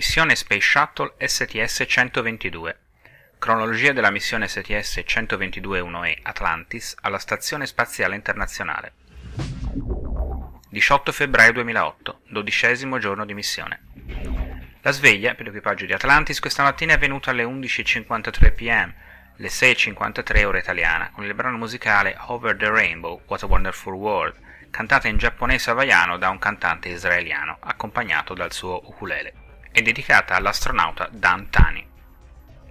Missione Space Shuttle STS-122 Cronologia della missione STS-122-1E Atlantis alla Stazione Spaziale Internazionale. 18 febbraio 2008, dodicesimo giorno di missione. La sveglia per l'equipaggio di Atlantis questa mattina è avvenuta alle 11.53 pm, le 6.53 ora italiana, con il brano musicale Over the Rainbow, What a Wonderful World, cantata in giapponese hawaiano da un cantante israeliano, accompagnato dal suo ukulele, e dedicata all'astronauta Dan Tani.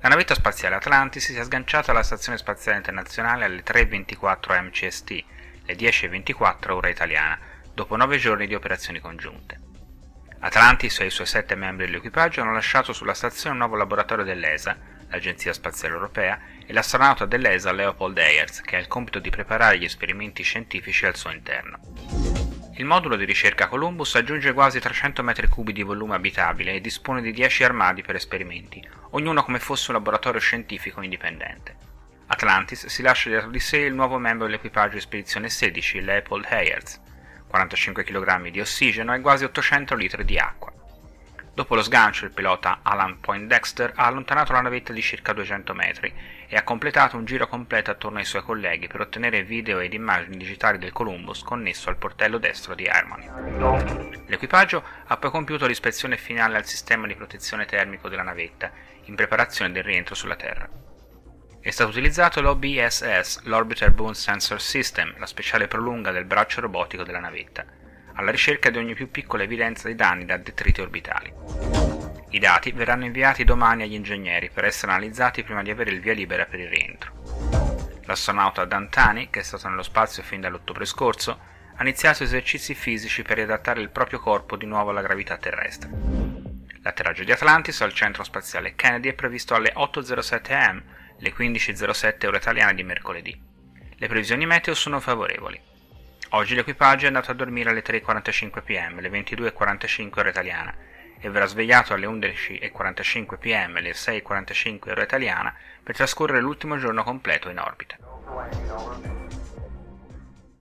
La navetta spaziale Atlantis si è sganciata alla Stazione Spaziale Internazionale alle 3.24 MCST, le 10.24 ora italiana, dopo nove giorni di operazioni congiunte. Atlantis e i suoi sette membri dell'equipaggio hanno lasciato sulla stazione un nuovo laboratorio dell'ESA, l'Agenzia Spaziale Europea, e l'astronauta dell'ESA Leopold Ayers, che ha il compito di preparare gli esperimenti scientifici al suo interno. Il modulo di ricerca Columbus aggiunge quasi 300 m3 di volume abitabile e dispone di 10 armadi per esperimenti, ognuno come fosse un laboratorio scientifico indipendente. Atlantis si lascia dietro di sé il nuovo membro dell'equipaggio di spedizione 16, Leopold Ayers, 45 kg di ossigeno e quasi 800 litri di acqua. Dopo lo sgancio il pilota Alan Poindexter ha allontanato la navetta di circa 200 metri e ha completato un giro completo attorno ai suoi colleghi per ottenere video ed immagini digitali del Columbus connesso al portello destro di Harmony. L'equipaggio ha poi compiuto l'ispezione finale al sistema di protezione termico della navetta in preparazione del rientro sulla Terra. È stato utilizzato l'OBSS, l'Orbiter Boom Sensor System, la speciale prolunga del braccio robotico della navetta alla ricerca di ogni più piccola evidenza di danni da detriti orbitali. I dati verranno inviati domani agli ingegneri per essere analizzati prima di avere il via libera per il rientro. L'astronauta Dantani, che è stato nello spazio fin dall'ottobre scorso, ha iniziato esercizi fisici per riadattare il proprio corpo di nuovo alla gravità terrestre. L'atterraggio di Atlantis al centro spaziale Kennedy è previsto alle 8.07 am, le 15.07 ore italiane di mercoledì. Le previsioni meteo sono favorevoli. Oggi l'equipaggio è andato a dormire alle 3.45 pm, le 22.45 ora italiana, e verrà svegliato alle 11.45 pm, le 6.45 ora italiana, per trascorrere l'ultimo giorno completo in orbita.